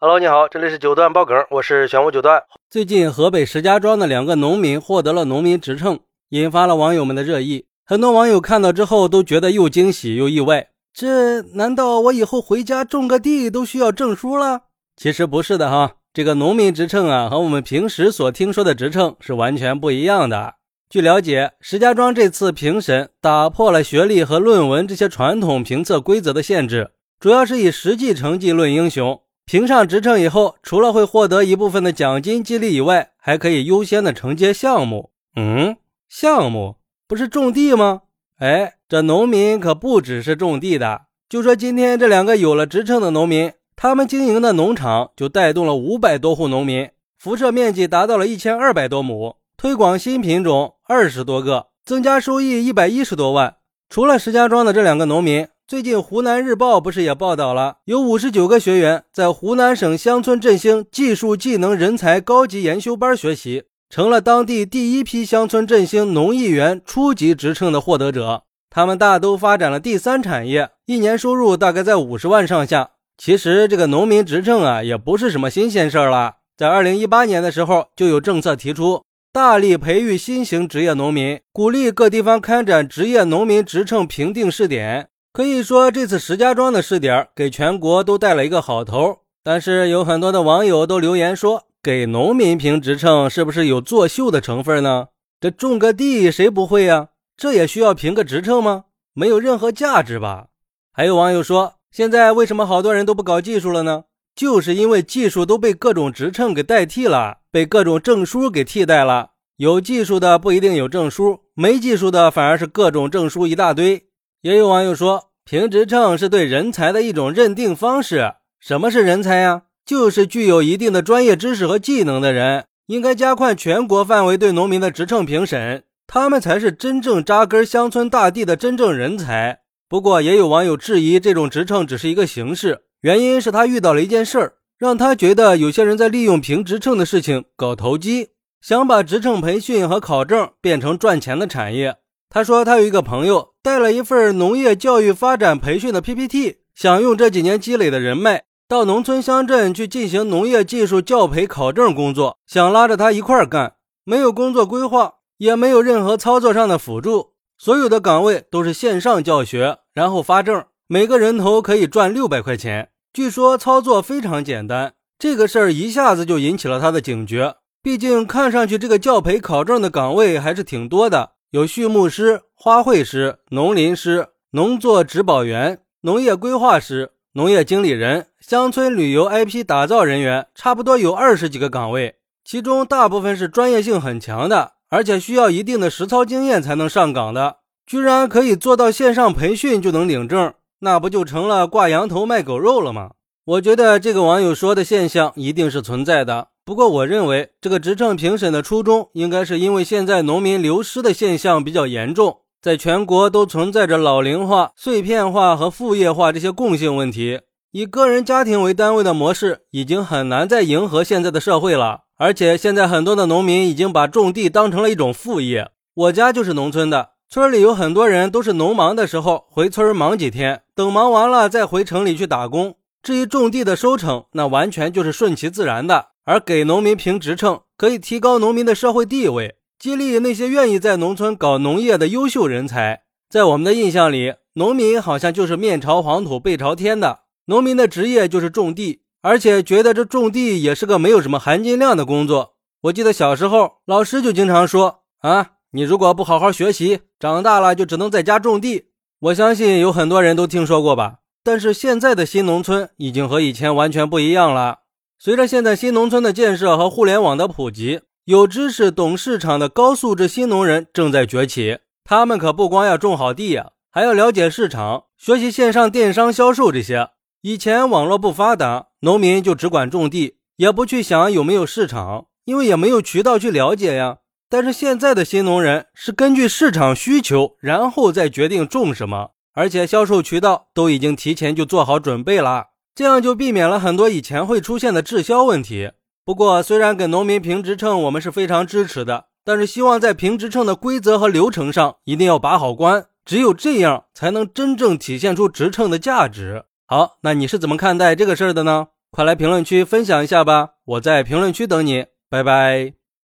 Hello，你好，这里是九段爆梗，我是玄武九段。最近河北石家庄的两个农民获得了农民职称，引发了网友们的热议。很多网友看到之后都觉得又惊喜又意外。这难道我以后回家种个地都需要证书了？其实不是的哈，这个农民职称啊，和我们平时所听说的职称是完全不一样的。据了解，石家庄这次评审打破了学历和论文这些传统评测规则的限制，主要是以实际成绩论英雄。评上职称以后，除了会获得一部分的奖金激励以外，还可以优先的承接项目。嗯，项目不是种地吗？哎，这农民可不只是种地的。就说今天这两个有了职称的农民，他们经营的农场就带动了五百多户农民，辐射面积达到了一千二百多亩，推广新品种二十多个，增加收益一百一十多万。除了石家庄的这两个农民。最近，湖南日报不是也报道了，有五十九个学员在湖南省乡村振兴技术技能人才高级研修班学习，成了当地第一批乡村振兴农艺员初级职称的获得者。他们大都发展了第三产业，一年收入大概在五十万上下。其实，这个农民职称啊，也不是什么新鲜事儿了。在二零一八年的时候，就有政策提出，大力培育新型职业农民，鼓励各地方开展职业农民职称评定试点。可以说，这次石家庄的试点给全国都带了一个好头。但是有很多的网友都留言说，给农民评职称是不是有作秀的成分呢？这种个地谁不会呀？这也需要评个职称吗？没有任何价值吧？还有网友说，现在为什么好多人都不搞技术了呢？就是因为技术都被各种职称给代替了，被各种证书给替代了。有技术的不一定有证书，没技术的反而是各种证书一大堆。也有网友说，评职称是对人才的一种认定方式。什么是人才呀？就是具有一定的专业知识和技能的人。应该加快全国范围对农民的职称评审，他们才是真正扎根乡村大地的真正人才。不过，也有网友质疑，这种职称只是一个形式，原因是他遇到了一件事儿，让他觉得有些人在利用评职称的事情搞投机，想把职称培训和考证变成赚钱的产业。他说，他有一个朋友带了一份农业教育发展培训的 PPT，想用这几年积累的人脉到农村乡镇去进行农业技术教培考证工作，想拉着他一块儿干。没有工作规划，也没有任何操作上的辅助，所有的岗位都是线上教学，然后发证，每个人头可以赚六百块钱。据说操作非常简单，这个事儿一下子就引起了他的警觉。毕竟看上去这个教培考证的岗位还是挺多的。有畜牧师、花卉师、农林师、农作植保员、农业规划师、农业经理人、乡村旅游 IP 打造人员，差不多有二十几个岗位，其中大部分是专业性很强的，而且需要一定的实操经验才能上岗的。居然可以做到线上培训就能领证，那不就成了挂羊头卖狗肉了吗？我觉得这个网友说的现象一定是存在的。不过，我认为这个职称评审的初衷，应该是因为现在农民流失的现象比较严重，在全国都存在着老龄化、碎片化和副业化这些共性问题。以个人家庭为单位的模式，已经很难再迎合现在的社会了。而且，现在很多的农民已经把种地当成了一种副业。我家就是农村的，村里有很多人都是农忙的时候回村忙几天，等忙完了再回城里去打工。至于种地的收成，那完全就是顺其自然的。而给农民评职称，可以提高农民的社会地位，激励那些愿意在农村搞农业的优秀人才。在我们的印象里，农民好像就是面朝黄土背朝天的，农民的职业就是种地，而且觉得这种地也是个没有什么含金量的工作。我记得小时候，老师就经常说：“啊，你如果不好好学习，长大了就只能在家种地。”我相信有很多人都听说过吧。但是现在的新农村已经和以前完全不一样了。随着现在新农村的建设和互联网的普及，有知识、懂市场的高素质新农人正在崛起。他们可不光要种好地呀，还要了解市场，学习线上电商销售这些。以前网络不发达，农民就只管种地，也不去想有没有市场，因为也没有渠道去了解呀。但是现在的新农人是根据市场需求，然后再决定种什么，而且销售渠道都已经提前就做好准备了。这样就避免了很多以前会出现的滞销问题。不过，虽然给农民评职称我们是非常支持的，但是希望在评职称的规则和流程上一定要把好关，只有这样才能真正体现出职称的价值。好，那你是怎么看待这个事儿的呢？快来评论区分享一下吧！我在评论区等你，拜拜。